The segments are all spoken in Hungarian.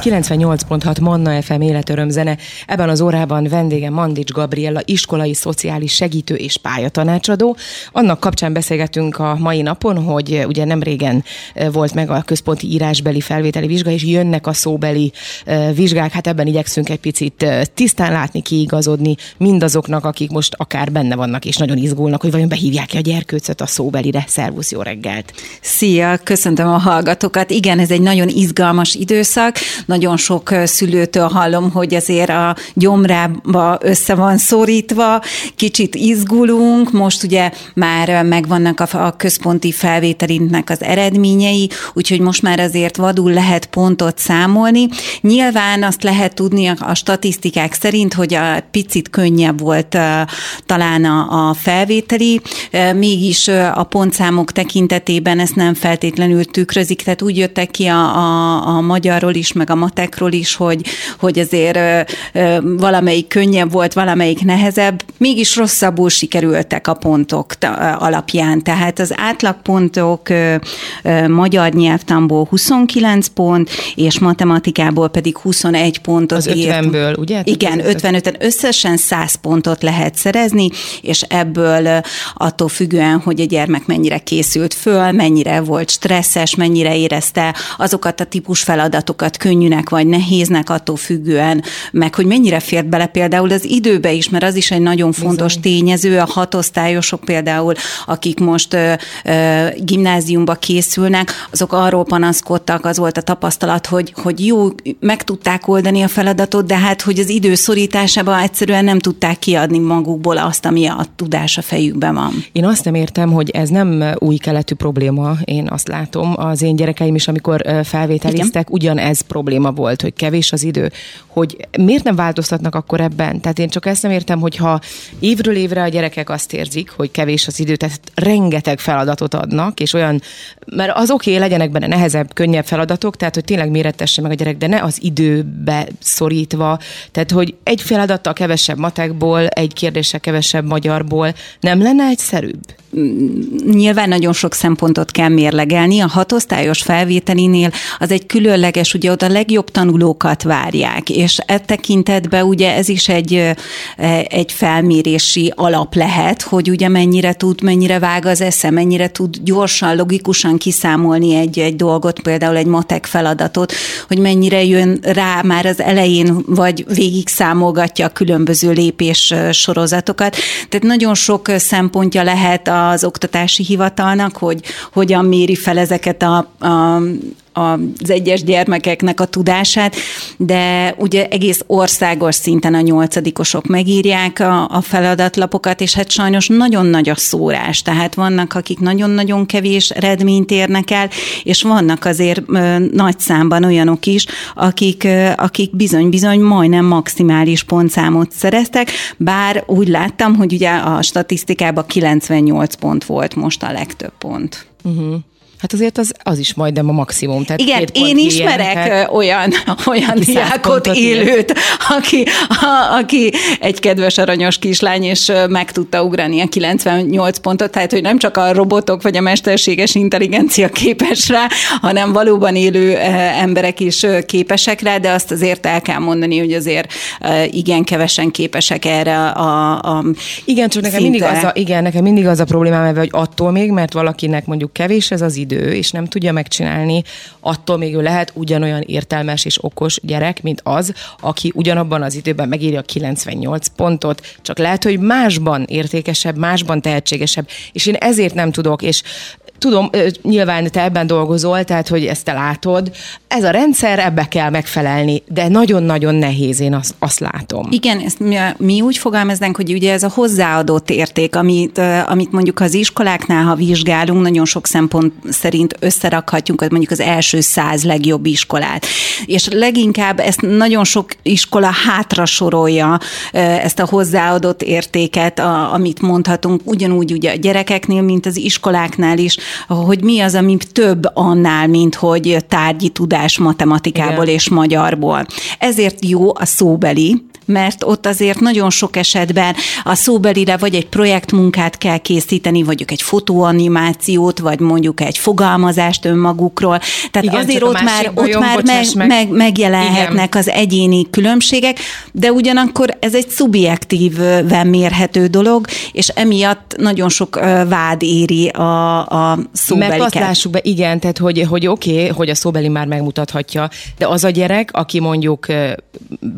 98.6 Manna FM életöröm zene. Ebben az órában vendége Mandics Gabriella, iskolai szociális segítő és pályatanácsadó. Annak kapcsán beszélgetünk a mai napon, hogy ugye nem régen volt meg a központi írásbeli felvételi vizsga, és jönnek a szóbeli vizsgák. Hát ebben igyekszünk egy picit tisztán látni, kiigazodni mindazoknak, akik most akár benne vannak, és nagyon izgulnak, hogy vajon behívják-e a gyerkőcöt a szóbelire. Szervusz, jó reggelt! Szia, köszöntöm a hallgatókat. Igen, ez egy nagyon izgalmas időszak. Nagyon sok szülőtől hallom, hogy azért a gyomrába össze van szorítva, kicsit izgulunk, most ugye már megvannak a, központi felvételinknek az eredményei, úgyhogy most már azért vadul lehet pontot számolni. Nyilván azt lehet tudni a, a statisztikák szerint, hogy a picit könnyebb volt talán a, a felvételi, mégis a pontszámok tekintetében ezt nem feltétlenül tükrözik, tehát úgy jöttek ki a, a, a magyarról is, meg a matekról is, hogy, hogy azért valamelyik könnyebb volt, valamelyik nehezebb, mégis rosszabbul sikerültek a pontok alapján. Tehát az átlagpontok magyar nyelvtanból 29 pont, és matematikából pedig 21 pontot Az 50-ből, ugye? Igen, 55-en összesen 100 pontot lehet szerezni, és ebből attól függően, hogy a gyermek mennyire készült föl, mennyire volt stresszes, mennyire érezte azokat a típus feladatokat könnyűnek vagy nehéznek attól függően, meg hogy mennyire fért bele például az időbe is, mert az is egy nagyon fontos Bizony. tényező, a hatosztályosok például, akik most ö, ö, gimnáziumba készülnek, azok arról panaszkodtak, az volt a tapasztalat, hogy, hogy jó, meg tudták oldani a feladatot, de hát, hogy az idő szorításában egyszerűen nem tudták kiadni magukból azt, ami a tudás a fejükben van. Én azt nem értem, hogy ez nem új keletű probléma, én azt látom. Az én gyerekeim is, amikor felvételiztek, Igen. ugyanez probléma volt, hogy kevés az idő, hogy miért nem változtatnak akkor ebben? Tehát én csak ezt nem értem, hogyha évről évre a gyerekek azt érzik, hogy kevés az idő, tehát rengeteg feladatot adnak, és olyan, mert az oké, okay, legyenek benne nehezebb, könnyebb feladatok, tehát hogy tényleg méretesse meg a gyerek, de ne az időbe szorítva, tehát hogy egy feladattal kevesebb matekból, egy kérdéssel kevesebb magyarból, nem lenne egyszerűbb? Nyilván nagyon sok szempontot kell mérlegelni. A hatosztályos felvételinél az egy különleges, ugye ott a legjobb tanulókat várják, és e tekintetben ugye ez is egy, e, egy felmérési alap lehet, hogy ugye mennyire tud, mennyire vág az esze, mennyire tud gyorsan, logikusan kiszámolni egy, egy dolgot, például egy matek feladatot, hogy mennyire jön rá már az elején, vagy végig számolgatja a különböző lépés sorozatokat. Tehát nagyon sok szempontja lehet az oktatási hivatalnak, hogy hogyan méri fel ezeket a, a, az egyes gyermekeknek a tudását, de ugye egész országos szinten a nyolcadikosok megírják a, a feladatlapokat, és hát sajnos nagyon nagy a szórás, tehát vannak, akik nagyon-nagyon kevés eredményt érnek el, és vannak azért ö, nagy számban olyanok is, akik, ö, akik bizony-bizony majdnem maximális pontszámot szereztek, bár úgy láttam, hogy ugye a statisztikában 98 pont volt most a legtöbb pont. Uh-huh. Hát azért az, az is majdnem a maximum. Tehát Igen, én ismerek tehát... olyan, olyan diákot, élőt, aki, a, aki egy kedves aranyos kislány, és meg tudta ugrani a 98 pontot, tehát hogy nem csak a robotok vagy a mesterséges intelligencia képes rá, hanem valóban élő emberek is képesek rá, de azt azért el kell mondani, hogy azért igen kevesen képesek erre a, a Igen, csak nekem mindig, az a, igen, nekem mindig az a problémám, hogy attól még, mert valakinek mondjuk kevés ez az idő, idő, és nem tudja megcsinálni, attól még ő lehet ugyanolyan értelmes és okos gyerek, mint az, aki ugyanabban az időben megírja a 98 pontot, csak lehet, hogy másban értékesebb, másban tehetségesebb, és én ezért nem tudok, és tudom, nyilván te ebben dolgozol, tehát hogy ezt te látod. Ez a rendszer, ebbe kell megfelelni, de nagyon-nagyon nehéz, én azt, azt látom. Igen, ezt mi, mi úgy fogalmaznánk, hogy ugye ez a hozzáadott érték, amit, amit mondjuk az iskoláknál, ha vizsgálunk, nagyon sok szempont szerint összerakhatjuk mondjuk az első száz legjobb iskolát. És leginkább ezt nagyon sok iskola hátra sorolja, ezt a hozzáadott értéket, a, amit mondhatunk, ugyanúgy ugye a gyerekeknél, mint az iskoláknál is, hogy mi az, ami több annál, mint hogy tárgyi tudás matematikából Igen. és magyarból. Ezért jó a szóbeli, mert ott azért nagyon sok esetben a szóbelire vagy egy projektmunkát kell készíteni, vagy egy fotóanimációt, vagy mondjuk egy fogalmazást önmagukról. Tehát Igen, azért ott már, ott már meg, meg, meg, megjelenhetnek Igen. az egyéni különbségek, de ugyanakkor ez egy szubjektíven mérhető dolog, és emiatt nagyon sok vád éri a, a szóbeliket. Mert azt lássuk be, igen, tehát hogy, hogy oké, okay, hogy a szóbeli már megmutathatja, de az a gyerek, aki mondjuk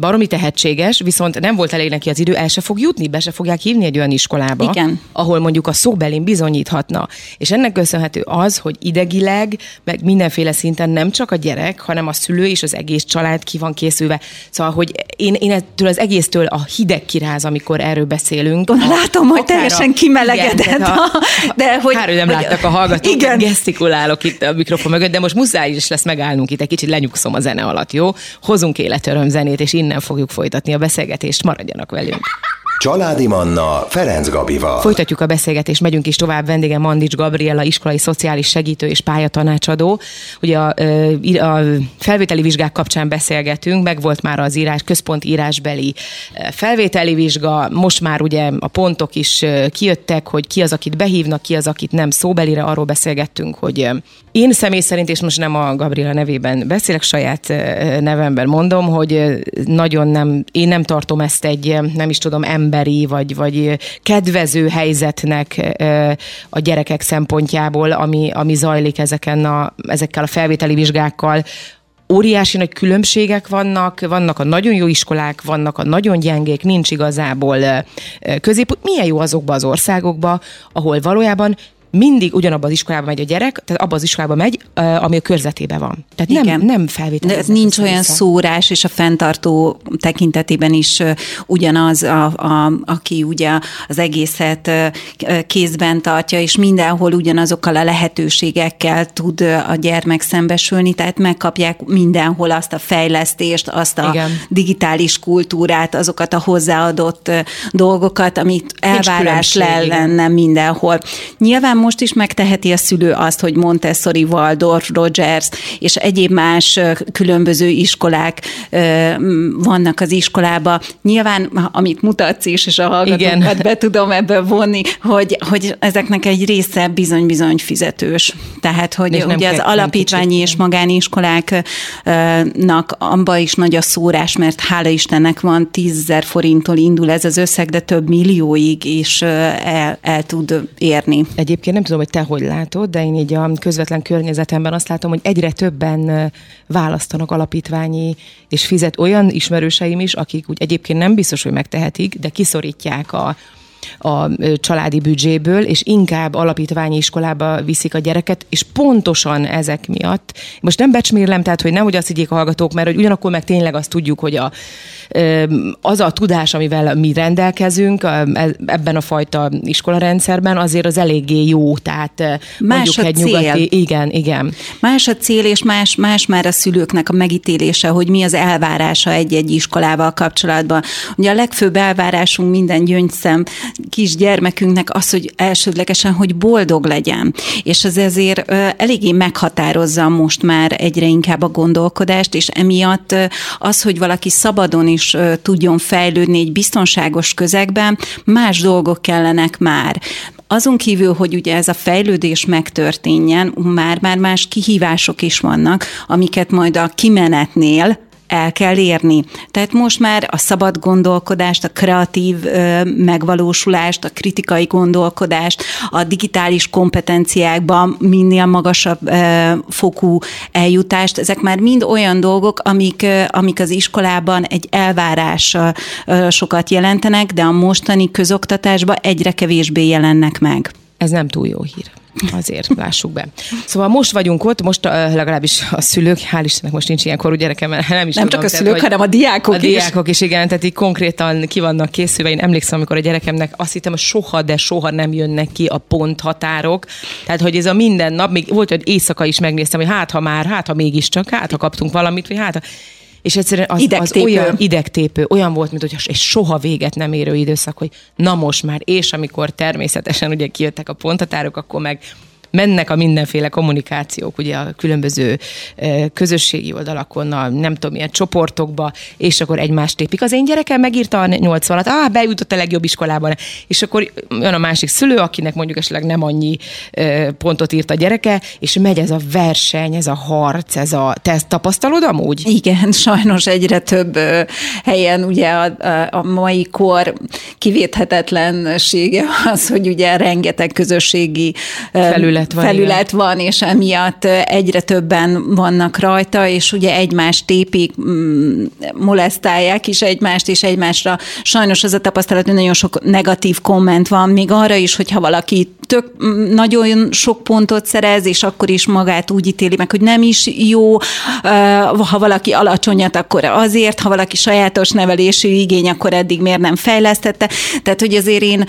baromi tehetséges, viszont nem volt elég neki az idő, el se fog jutni, be se fogják hívni egy olyan iskolába, igen. ahol mondjuk a szóbelin bizonyíthatna. És ennek köszönhető az, hogy idegileg, meg mindenféle szinten nem csak a gyerek, hanem a szülő és az egész család ki van készülve. Szóval, hogy én, én ettől az egésztől a hideg kiráz, amikor erről beszélünk. Látom, a, hogy teljesen kimelegedett. Igen, a, de hogy, Kár, hogy nem láttak a hallgatók, igen. gesztikulálok itt a mikrofon mögött, de most muszáj is lesz megállnunk itt, egy kicsit lenyugszom a zene alatt, jó? Hozunk életöröm zenét, és innen fogjuk folytatni a beszélgetést, maradjanak velünk. Családi Manna Ferenc Gabival. Folytatjuk a beszélgetést, megyünk is tovább. Vendégem Mandics Gabriella, iskolai szociális segítő és pályatanácsadó. Ugye a, a felvételi vizsgák kapcsán beszélgetünk, meg volt már az írás, központ írásbeli felvételi vizsga, most már ugye a pontok is kijöttek, hogy ki az, akit behívnak, ki az, akit nem szóbelire, arról beszélgettünk, hogy én személy szerint, és most nem a Gabriela nevében beszélek, saját nevemben mondom, hogy nagyon nem, én nem tartom ezt egy, nem is tudom, emberi, vagy, vagy kedvező helyzetnek a gyerekek szempontjából, ami, ami zajlik ezeken a, ezekkel a felvételi vizsgákkal, óriási nagy különbségek vannak, vannak a nagyon jó iskolák, vannak a nagyon gyengék, nincs igazából közép. Milyen jó azokba az országokba, ahol valójában mindig ugyanabban az iskolába megy a gyerek, tehát abban az iskolába megy, ami a körzetében van. Tehát Igen. nem, nem felvétel. Nincs olyan vissza. szórás, és a fenntartó tekintetében is ugyanaz, a, a, aki ugye az egészet kézben tartja, és mindenhol ugyanazokkal a lehetőségekkel tud a gyermek szembesülni, tehát megkapják mindenhol azt a fejlesztést, azt a Igen. digitális kultúrát, azokat a hozzáadott dolgokat, amit elvárás lenne mindenhol. Nyilván most is megteheti a szülő azt, hogy Montessori, Waldorf, Rogers és egyéb más különböző iskolák vannak az iskolába. Nyilván, amit mutatsz is, és a hallgatókat be tudom ebből vonni, hogy, hogy ezeknek egy része bizony-bizony fizetős. Tehát, hogy és ugye az alapítványi és magániskoláknak abba is nagy a szórás, mert hála Istennek van tízzer forinttól indul ez az összeg, de több millióig is el, el tud érni. Egyébként nem tudom, hogy te hogy látod, de én így a közvetlen környezetemben azt látom, hogy egyre többen választanak alapítványi és fizet olyan ismerőseim is, akik úgy egyébként nem biztos, hogy megtehetik, de kiszorítják a, a családi büdzséből, és inkább alapítványi iskolába viszik a gyereket, és pontosan ezek miatt. Most nem becsmérlem, tehát, hogy nehogy azt higgyék a hallgatók, mert hogy ugyanakkor meg tényleg azt tudjuk, hogy a, az a tudás, amivel mi rendelkezünk e, ebben a fajta iskolarendszerben, azért az eléggé jó, tehát más mondjuk egy cél. nyugati... Igen, igen. Más a cél, és más, más már a szülőknek a megítélése, hogy mi az elvárása egy-egy iskolával kapcsolatban. Ugye a legfőbb elvárásunk minden gyöngyszem kisgyermekünknek az, hogy elsődlegesen, hogy boldog legyen. És ez ezért eléggé meghatározza most már egyre inkább a gondolkodást, és emiatt az, hogy valaki szabadon is tudjon fejlődni egy biztonságos közegben, más dolgok kellenek már. Azon kívül, hogy ugye ez a fejlődés megtörténjen, már-már más kihívások is vannak, amiket majd a kimenetnél el kell érni. Tehát most már a szabad gondolkodást, a kreatív megvalósulást, a kritikai gondolkodást, a digitális kompetenciákban minél magasabb fokú eljutást, ezek már mind olyan dolgok, amik, amik az iskolában egy elvárás sokat jelentenek, de a mostani közoktatásban egyre kevésbé jelennek meg. Ez nem túl jó hír. Azért, lássuk be. Szóval most vagyunk ott, most legalábbis a szülők, hál' Istennek most nincs ilyen korú gyereke, mert nem is Nem tudom, csak a szülők, tehát, hanem a diákok a is. A diákok is, igen, tehát így konkrétan ki vannak készülve. Én emlékszem, amikor a gyerekemnek azt hittem, hogy soha, de soha nem jönnek ki a ponthatárok. Tehát, hogy ez a minden nap, még volt, hogy éjszaka is megnéztem, hogy hát ha már, hát ha mégiscsak, hát ha kaptunk valamit, vagy hát ha és egyszerűen az, az olyan idegtépő, olyan volt, mint hogy egy soha véget nem érő időszak, hogy na most már, és amikor természetesen ugye kijöttek a pontatárok, akkor meg mennek a mindenféle kommunikációk, ugye a különböző közösségi oldalakon, a nem tudom, milyen csoportokba, és akkor egymást tépik. Az én gyerekem megírta a 80-at, ah, bejutott a legjobb iskolában, és akkor jön a másik szülő, akinek mondjuk esetleg nem annyi pontot írt a gyereke, és megy ez a verseny, ez a harc, ez a... Te ezt tapasztalod amúgy? Igen, sajnos egyre több helyen ugye a, a mai kor kivéthetetlensége az, hogy ugye rengeteg közösségi felület van, felület van és emiatt egyre többen vannak rajta, és ugye egymást tépik, mm, molesztálják is egymást, és egymásra sajnos az a tapasztalat, hogy nagyon sok negatív komment van, még arra is, hogyha valaki tök nagyon sok pontot szerez, és akkor is magát úgy ítéli meg, hogy nem is jó, ha valaki alacsonyat, akkor azért, ha valaki sajátos nevelésű igény, akkor eddig miért nem fejlesztette. Tehát, hogy azért én...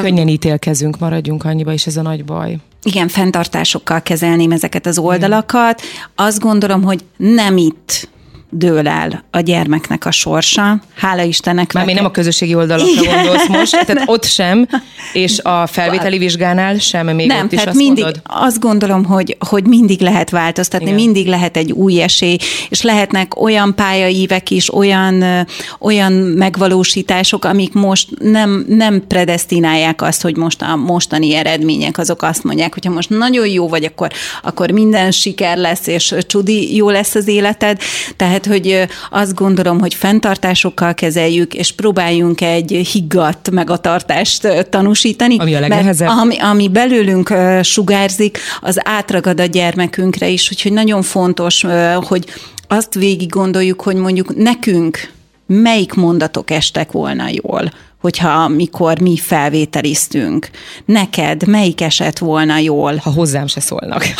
Könnyen ítélkezünk, maradjunk annyiba, és ez a nagy baj igen, fenntartásokkal kezelném ezeket az oldalakat. Azt gondolom, hogy nem itt dől el a gyermeknek a sorsa. Hála Istennek. Már még nem a közösségi oldalakra Igen. gondolsz most, tehát ott sem, és a felvételi vizsgánál sem, még nem, ott is azt mindig, mondod? azt gondolom, hogy, hogy mindig lehet változtatni, Igen. mindig lehet egy új esély, és lehetnek olyan pályaívek is, olyan, olyan megvalósítások, amik most nem, nem predestinálják azt, hogy most a mostani eredmények azok azt mondják, hogyha most nagyon jó vagy, akkor, akkor minden siker lesz, és csudi jó lesz az életed. Tehát tehát, hogy azt gondolom, hogy fenntartásokkal kezeljük, és próbáljunk egy higgadt megatartást tanúsítani. Ami a legnehezebb. Ami, ami belőlünk sugárzik, az átragad a gyermekünkre is, úgyhogy nagyon fontos, hogy azt végig gondoljuk, hogy mondjuk nekünk melyik mondatok estek volna jól, hogyha mikor mi felvételiztünk. Neked melyik esett volna jól? Ha hozzám se szólnak.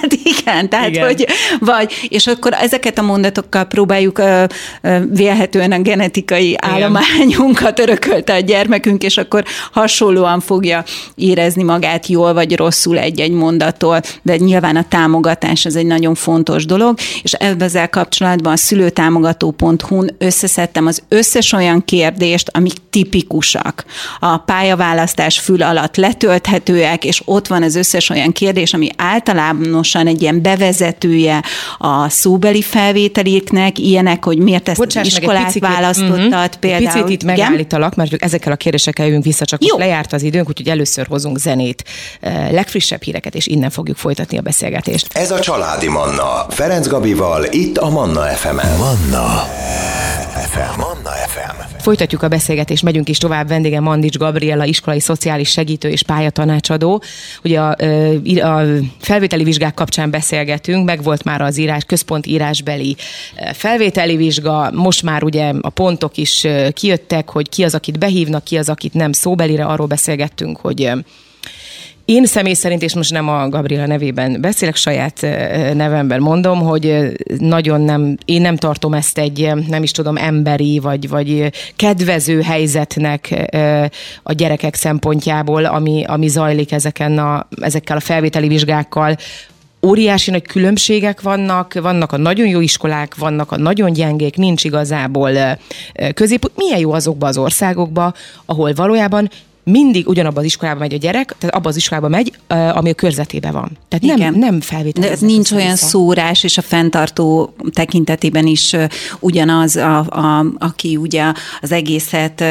Hát igen, tehát igen. hogy vagy, és akkor ezeket a mondatokkal próbáljuk uh, vélhetően a genetikai igen. állományunkat örökölte a gyermekünk, és akkor hasonlóan fogja érezni magát jól vagy rosszul egy-egy mondattól, de nyilván a támogatás ez egy nagyon fontos dolog, és ezzel kapcsolatban a szülőtámogató.hu-n összeszedtem az összes olyan kérdést, amik tipikusak. A pályaválasztás fül alatt letölthetőek, és ott van az összes olyan kérdés, ami általánosan egy ilyen bevezetője a szóbeli felvételéknek, ilyenek, hogy miért ezt Bocsáss az iskolát picit, választottad uh-huh. például. Picit itt igen? megállítalak, mert ezekkel a kérdésekkel jövünk vissza, csak Jó. most lejárt az időnk, úgyhogy először hozunk zenét, legfrissebb híreket, és innen fogjuk folytatni a beszélgetést. Ez a Családi Manna, Ferenc Gabival, itt a Manna FM-en. Manna FM. Manna FM. Folytatjuk a beszélgetést, megyünk is tovább. Vendégem Mandics Gabriela, iskolai szociális segítő és pályatanácsadó. Ugye a, a felvételi vizsgák kapcsán beszélgetünk, meg volt már az írás, központ írásbeli felvételi vizsga, most már ugye a pontok is kijöttek, hogy ki az, akit behívnak, ki az, akit nem szóbelire, arról beszélgettünk, hogy én személy szerint, és most nem a Gabriela nevében beszélek, saját nevemben mondom, hogy nagyon nem, én nem tartom ezt egy, nem is tudom, emberi, vagy, vagy kedvező helyzetnek a gyerekek szempontjából, ami, ami zajlik ezeken a, ezekkel a felvételi vizsgákkal, óriási nagy különbségek vannak, vannak a nagyon jó iskolák, vannak a nagyon gyengék, nincs igazából közép. Milyen jó azokba az országokba, ahol valójában mindig ugyanabban az iskolába megy a gyerek, tehát abban az iskolába megy, ami a körzetében van. Tehát Igen. nem, nem felvétel. De ez nincs olyan vissza. szórás, és a fenntartó tekintetében is ugyanaz, a, a, aki ugye az egészet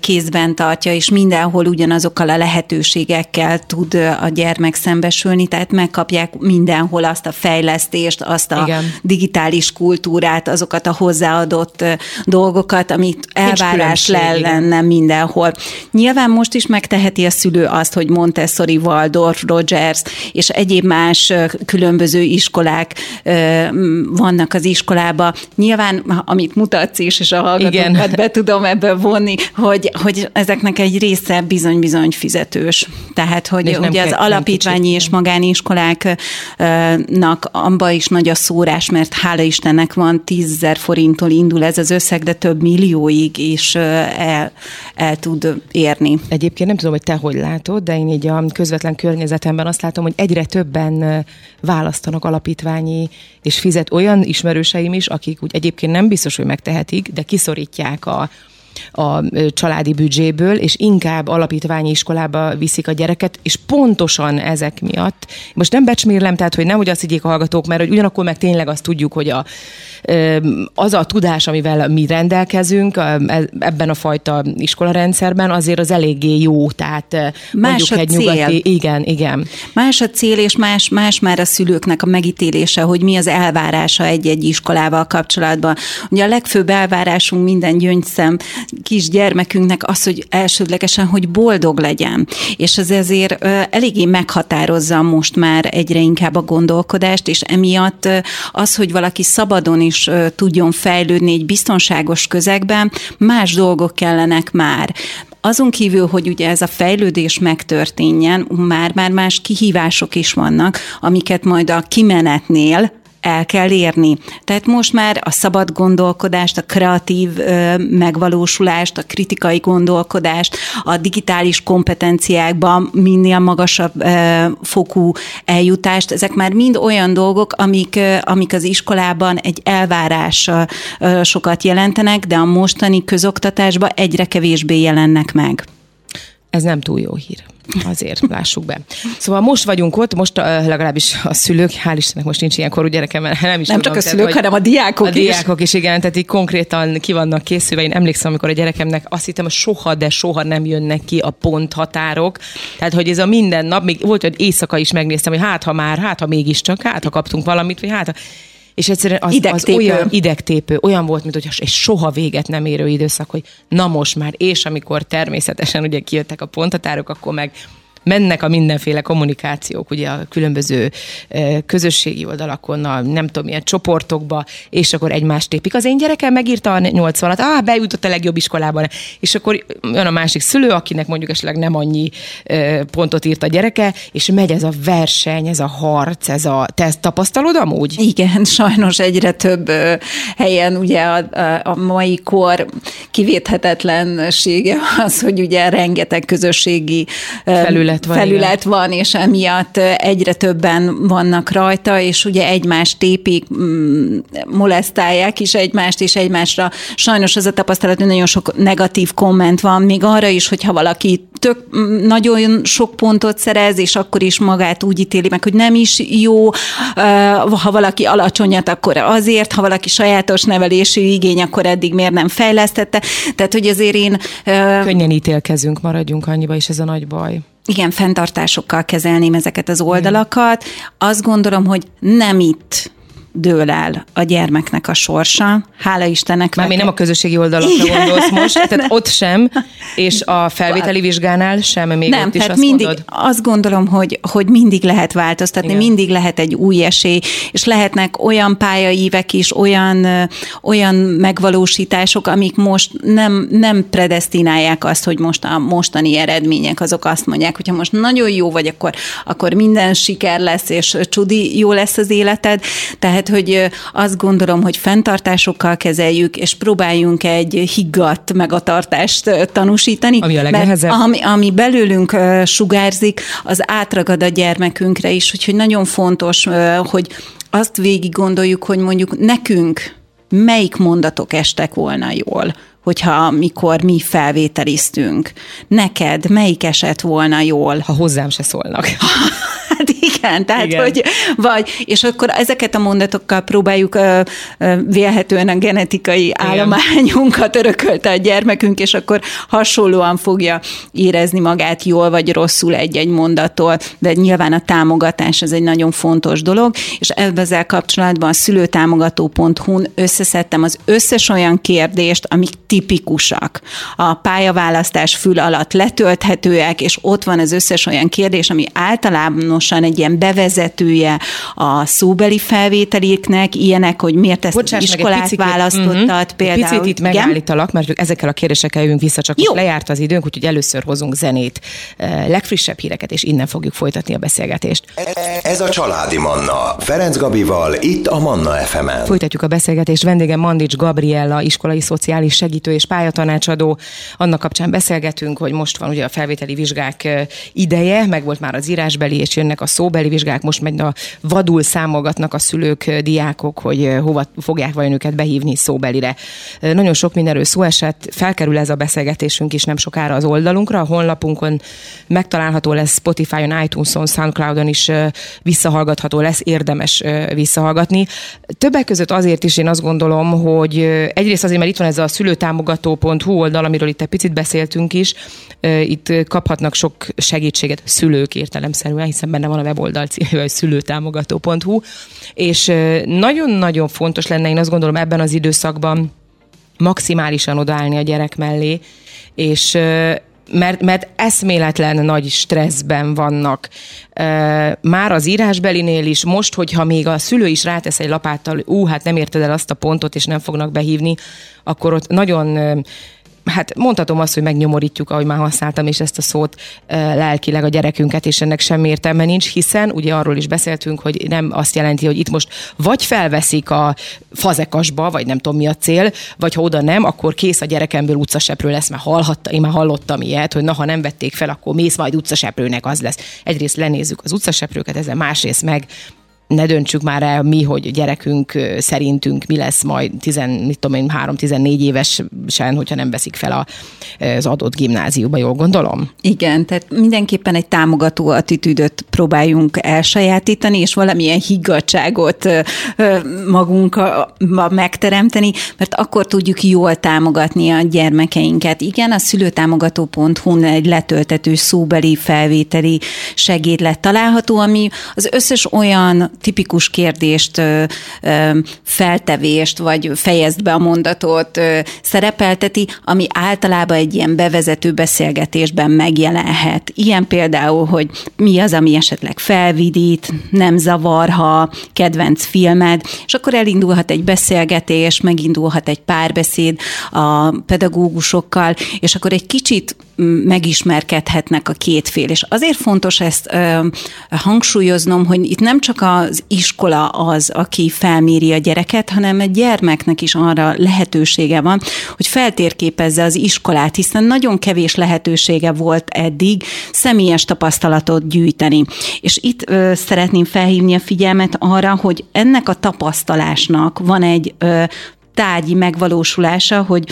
kézben tartja, és mindenhol ugyanazokkal a lehetőségekkel tud a gyermek szembesülni, tehát megkapják mindenhol azt a fejlesztést, azt a Igen. digitális kultúrát, azokat a hozzáadott dolgokat, amit elvárás lenne mindenhol. Nyilván most is megteheti a szülő azt, hogy Montessori, Waldorf, Rogers és egyéb más különböző iskolák vannak az iskolába. Nyilván, amit mutatsz is, és a hallgatókat be tudom ebből vonni, hogy, hogy ezeknek egy része bizony-bizony fizetős. Tehát, hogy ugye az alapítványi és magániskoláknak amba is nagy a szórás, mert hála Istennek van tízzer forinttól indul ez az összeg, de több millióig is el, el tud érni. Egyébként nem tudom, hogy te hogy látod, de én így a közvetlen környezetemben azt látom, hogy egyre többen választanak alapítványi és fizet olyan ismerőseim is, akik úgy egyébként nem biztos, hogy megtehetik, de kiszorítják a a családi büdzséből, és inkább alapítványi iskolába viszik a gyereket, és pontosan ezek miatt. Most nem becsmérlem, tehát hogy nehogy azt higgyék a hallgatók, mert hogy ugyanakkor meg tényleg azt tudjuk, hogy a, az a tudás, amivel mi rendelkezünk e, ebben a fajta iskolarendszerben, azért az eléggé jó, tehát más a egy cél. nyugati... Igen, igen. Más a cél, és más, más már a szülőknek a megítélése, hogy mi az elvárása egy-egy iskolával kapcsolatban. Ugye a legfőbb elvárásunk minden gyöngyszem kisgyermekünknek az, hogy elsődlegesen, hogy boldog legyen. És ez ezért eléggé meghatározza most már egyre inkább a gondolkodást, és emiatt az, hogy valaki szabadon is tudjon fejlődni egy biztonságos közegben, más dolgok kellenek már. Azon kívül, hogy ugye ez a fejlődés megtörténjen, már már más kihívások is vannak, amiket majd a kimenetnél el kell érni. Tehát most már a szabad gondolkodást, a kreatív megvalósulást, a kritikai gondolkodást, a digitális kompetenciákban minél magasabb fokú eljutást, ezek már mind olyan dolgok, amik, amik az iskolában egy elvárás sokat jelentenek, de a mostani közoktatásban egyre kevésbé jelennek meg. Ez nem túl jó hír. Azért, lássuk be. Szóval most vagyunk ott, most uh, legalábbis a szülők, hál' Istennek most nincs ilyen korú gyerekem, mert nem is Nem tudom, csak a szülők, tehát, hanem a diákok a is. A diákok is, igen, tehát így konkrétan ki vannak készülve. Én emlékszem, amikor a gyerekemnek azt hittem, hogy soha, de soha nem jönnek ki a ponthatárok. Tehát, hogy ez a minden nap, még volt, hogy éjszaka is megnéztem, hogy hát ha már, hát ha mégiscsak, hát ha kaptunk valamit, vagy hát ha és egyszerűen az, az olyan idegtépő, olyan volt, mint hogy egy soha véget nem érő időszak, hogy na most már, és amikor természetesen ugye kijöttek a pontatárok, akkor meg mennek a mindenféle kommunikációk, ugye a különböző közösségi oldalakon, a nem tudom milyen csoportokba, és akkor egymást tépik. Az én gyerekem megírta a 80-at, ah, bejutott a legjobb iskolában, és akkor jön a másik szülő, akinek mondjuk esetleg nem annyi pontot írt a gyereke, és megy ez a verseny, ez a harc, ez a... Te ezt tapasztalod amúgy? Igen, sajnos egyre több helyen ugye a, a mai kor kivéthetetlensége az, hogy ugye rengeteg közösségi felület felület van. Felület igen. van, és emiatt egyre többen vannak rajta, és ugye egymást tépik, mm, molesztálják is egymást, és egymásra. Sajnos az a tapasztalat, hogy nagyon sok negatív komment van, még arra is, hogyha valaki tök mm, nagyon sok pontot szerez, és akkor is magát úgy ítéli meg, hogy nem is jó, ha valaki alacsonyat, akkor azért, ha valaki sajátos nevelésű igény, akkor eddig miért nem fejlesztette. Tehát, hogy azért én... Könnyen ítélkezünk, maradjunk annyiba, és ez a nagy baj igen, fenntartásokkal kezelném ezeket az oldalakat. Azt gondolom, hogy nem itt dől el a gyermeknek a sorsa. Hála Istennek. Már még nem a közösségi oldalakra Igen. gondolsz most, tehát ott sem, és a felvételi vizsgánál sem, még nem, ott is tehát azt mindig, mondod? azt gondolom, hogy, hogy mindig lehet változtatni, Igen. mindig lehet egy új esély, és lehetnek olyan pályaívek is, olyan, olyan megvalósítások, amik most nem, nem predestinálják azt, hogy most a mostani eredmények azok azt mondják, hogyha most nagyon jó vagy, akkor, akkor minden siker lesz, és csudi jó lesz az életed. Tehát tehát, hogy azt gondolom, hogy fenntartásokkal kezeljük, és próbáljunk egy higgadt megatartást tanúsítani. Ami a legnehezebb. Ami, ami belőlünk sugárzik, az átragad a gyermekünkre is, úgyhogy nagyon fontos, hogy azt végig gondoljuk, hogy mondjuk nekünk melyik mondatok estek volna jól, hogyha mikor mi felvételiztünk. Neked melyik esett volna jól? Ha hozzám se szólnak. Hát igen, tehát igen. hogy vagy, és akkor ezeket a mondatokkal próbáljuk uh, vélhetően a genetikai igen. állományunkat örökölte a gyermekünk, és akkor hasonlóan fogja érezni magát jól vagy rosszul egy-egy mondattól, de nyilván a támogatás ez egy nagyon fontos dolog, és ezzel kapcsolatban a szülőtámogató.hu-n összeszedtem az összes olyan kérdést, amik tipikusak. A pályaválasztás fül alatt letölthetőek, és ott van az összes olyan kérdés, ami általánosan egy ilyen bevezetője a szóbeli felvételéknek, ilyenek, hogy miért ezt Bocsáss az iskolát picit, választottad uh-huh. például. Picit itt megállítalak, mert ezekkel a kérdésekkel jövünk vissza, csak Jó. most lejárt az időnk, úgyhogy először hozunk zenét, legfrissebb híreket, és innen fogjuk folytatni a beszélgetést. Ez a Családi Manna, Ferenc Gabival, itt a Manna FM-en. Folytatjuk a beszélgetést, vendégem Mandics Gabriella, iskolai szociális segítő és pályatanácsadó. Annak kapcsán beszélgetünk, hogy most van ugye a felvételi vizsgák ideje, meg volt már az írásbeli, és jönnek a szóbeli vizsgák, most megy a vadul számolgatnak a szülők, diákok, hogy hova fogják vajon őket behívni szóbelire. Nagyon sok mindenről szó esett, felkerül ez a beszélgetésünk is nem sokára az oldalunkra, a honlapunkon megtalálható lesz Spotify-on, iTunes-on, Soundcloud-on is visszahallgatható lesz, érdemes visszahallgatni. Többek között azért is én azt gondolom, hogy egyrészt azért, mert itt van ez a szülőtámogató.hu oldal, amiről itt egy picit beszéltünk is, itt kaphatnak sok segítséget szülők értelemszerűen, hiszen benne van a weboldal címe, hogy szülőtámogató.hu, és nagyon-nagyon fontos lenne, én azt gondolom ebben az időszakban maximálisan odaállni a gyerek mellé, és mert, mert eszméletlen nagy stresszben vannak. Már az írásbelinél is, most, hogyha még a szülő is rátesz egy lapáttal, ú, hát nem érted el azt a pontot, és nem fognak behívni, akkor ott nagyon hát mondhatom azt, hogy megnyomorítjuk, ahogy már használtam is ezt a szót lelkileg a gyerekünket, és ennek semmi értelme nincs, hiszen ugye arról is beszéltünk, hogy nem azt jelenti, hogy itt most vagy felveszik a fazekasba, vagy nem tudom mi a cél, vagy ha oda nem, akkor kész a gyerekemből utcaseprő lesz, mert hallhatta, én már hallottam ilyet, hogy na, ha nem vették fel, akkor mész majd utcaseprőnek az lesz. Egyrészt lenézzük az utcaseprőket, ezzel másrészt meg ne döntsük már el mi, hogy gyerekünk szerintünk mi lesz majd 10, mit tudom én, 3-14 évesen, hogyha nem veszik fel a, az adott gimnáziumba, jól gondolom? Igen, tehát mindenképpen egy támogató attitűdöt próbáljunk elsajátítani, és valamilyen higgadságot magunkba megteremteni, mert akkor tudjuk jól támogatni a gyermekeinket. Igen, a szülőtámogató.hu egy letöltető szóbeli felvételi segédlet található, ami az összes olyan tipikus kérdést, feltevést, vagy fejezd be a mondatot szerepelteti, ami általában egy ilyen bevezető beszélgetésben megjelenhet. Ilyen például, hogy mi az, ami esetleg felvidít, nem zavar, ha kedvenc filmed, és akkor elindulhat egy beszélgetés, megindulhat egy párbeszéd a pedagógusokkal, és akkor egy kicsit megismerkedhetnek a két fél. És azért fontos ezt ö, hangsúlyoznom, hogy itt nem csak az iskola az, aki felméri a gyereket, hanem a gyermeknek is arra lehetősége van, hogy feltérképezze az iskolát, hiszen nagyon kevés lehetősége volt eddig személyes tapasztalatot gyűjteni. És itt ö, szeretném felhívni a figyelmet arra, hogy ennek a tapasztalásnak van egy ö, tárgyi megvalósulása, hogy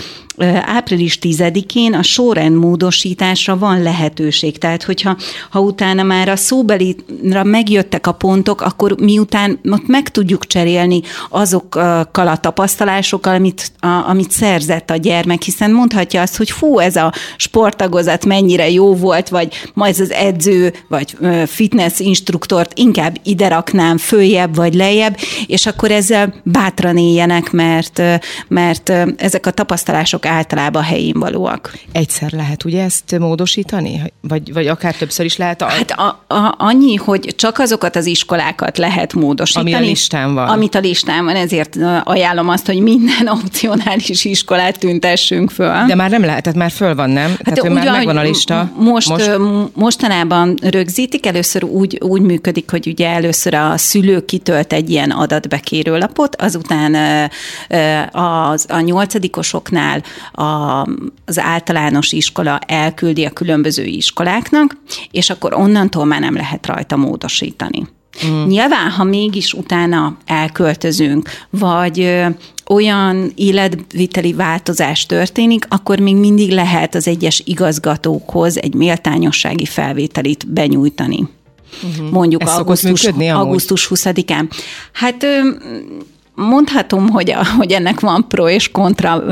április 10-én a sorrend módosításra van lehetőség. Tehát, hogyha ha utána már a szóbelira megjöttek a pontok, akkor miután ott meg tudjuk cserélni azokkal a tapasztalásokkal, amit, a, amit szerzett a gyermek, hiszen mondhatja azt, hogy fú, ez a sportagozat mennyire jó volt, vagy majd az edző, vagy fitness instruktort inkább ide raknám följebb, vagy lejjebb, és akkor ezzel bátran éljenek, mert, mert ezek a tapasztalások általában helyén valóak. Egyszer lehet ugye ezt módosítani? Vagy, vagy akár többször is lehet? A... Hát a, a, annyi, hogy csak azokat az iskolákat lehet módosítani. Ami a listán van. Amit a listán van, ezért ajánlom azt, hogy minden opcionális iskolát tüntessünk föl. De már nem lehet, tehát már föl van, nem? Hát tehát ugyan, már megvan a lista. Most, most? mostanában rögzítik, először úgy, úgy működik, hogy ugye először a szülő kitölt egy ilyen adatbekérőlapot, azután az, a nyolcadikosoknál a, az általános iskola elküldi a különböző iskoláknak, és akkor onnantól már nem lehet rajta módosítani. Mm. Nyilván, ha mégis utána elköltözünk, vagy olyan életviteli változás történik, akkor még mindig lehet az egyes igazgatókhoz egy méltányossági felvételit benyújtani. Uh-huh. Mondjuk Ez augusztus, augusztus 20-án. Hát mondhatom, hogy, a, hogy ennek van pro és kontra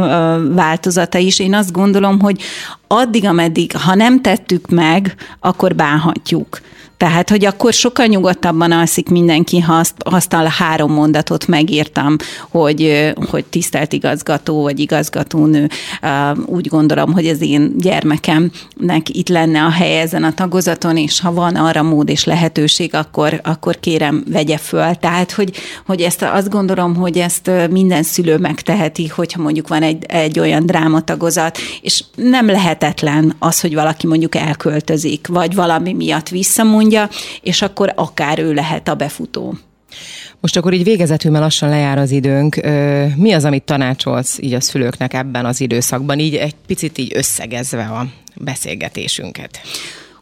változata is. Én azt gondolom, hogy addig, ameddig, ha nem tettük meg, akkor bánhatjuk. Tehát, hogy akkor sokkal nyugodtabban alszik mindenki, ha azt, azt a három mondatot megírtam, hogy, hogy tisztelt igazgató vagy igazgatónő, úgy gondolom, hogy az én gyermekemnek itt lenne a helye ezen a tagozaton, és ha van arra mód és lehetőség, akkor, akkor kérem, vegye föl. Tehát, hogy, hogy ezt azt gondolom, hogy ezt minden szülő megteheti, hogyha mondjuk van egy, egy olyan drámatagozat, és nem lehetetlen az, hogy valaki mondjuk elköltözik, vagy valami miatt visszamondja, mondja, és akkor akár ő lehet a befutó. Most akkor így végezetül, mert lassan lejár az időnk, mi az, amit tanácsolsz így a szülőknek ebben az időszakban, így egy picit így összegezve a beszélgetésünket?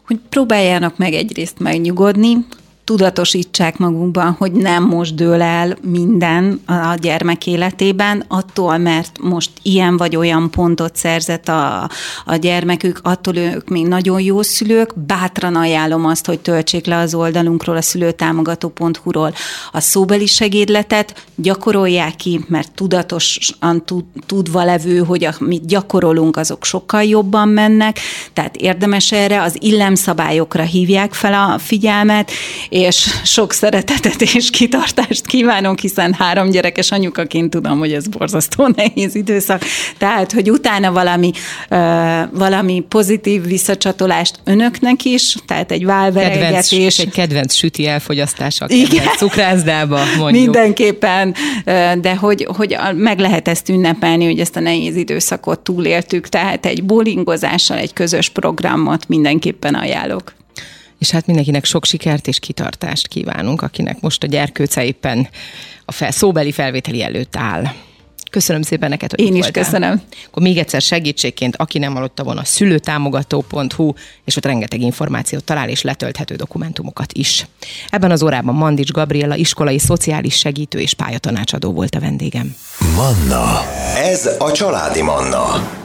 Hogy próbáljának meg egyrészt megnyugodni, tudatosítsák magukban, hogy nem most dől el minden a gyermek életében, attól, mert most ilyen vagy olyan pontot szerzett a, a gyermekük, attól ők még nagyon jó szülők, bátran ajánlom azt, hogy töltsék le az oldalunkról, a szülőtámogató.hu-ról a szóbeli segédletet, gyakorolják ki, mert tudatosan tud, tudva levő, hogy amit gyakorolunk, azok sokkal jobban mennek, tehát érdemes erre, az illemszabályokra hívják fel a figyelmet, és sok szeretetet és kitartást kívánok, hiszen három gyerekes anyukaként tudom, hogy ez borzasztó nehéz időszak. Tehát, hogy utána valami, valami pozitív visszacsatolást önöknek is, tehát egy válveregetés. Egy kedvenc süti elfogyasztása, kedvenc cukrászdába, mondjuk. Mindenképpen, de hogy, hogy meg lehet ezt ünnepelni, hogy ezt a nehéz időszakot túléltük, tehát egy bowlingozással, egy közös programot mindenképpen ajánlok és hát mindenkinek sok sikert és kitartást kívánunk, akinek most a gyerkőce éppen a fel, szóbeli felvételi előtt áll. Köszönöm szépen neked, hogy Én is voltál. köszönöm. Akkor még egyszer segítségként, aki nem hallotta volna, szülőtámogató.hu, és ott rengeteg információt talál, és letölthető dokumentumokat is. Ebben az órában Mandics Gabriela, iskolai szociális segítő és pályatanácsadó volt a vendégem. Manna. Ez a családi Manna.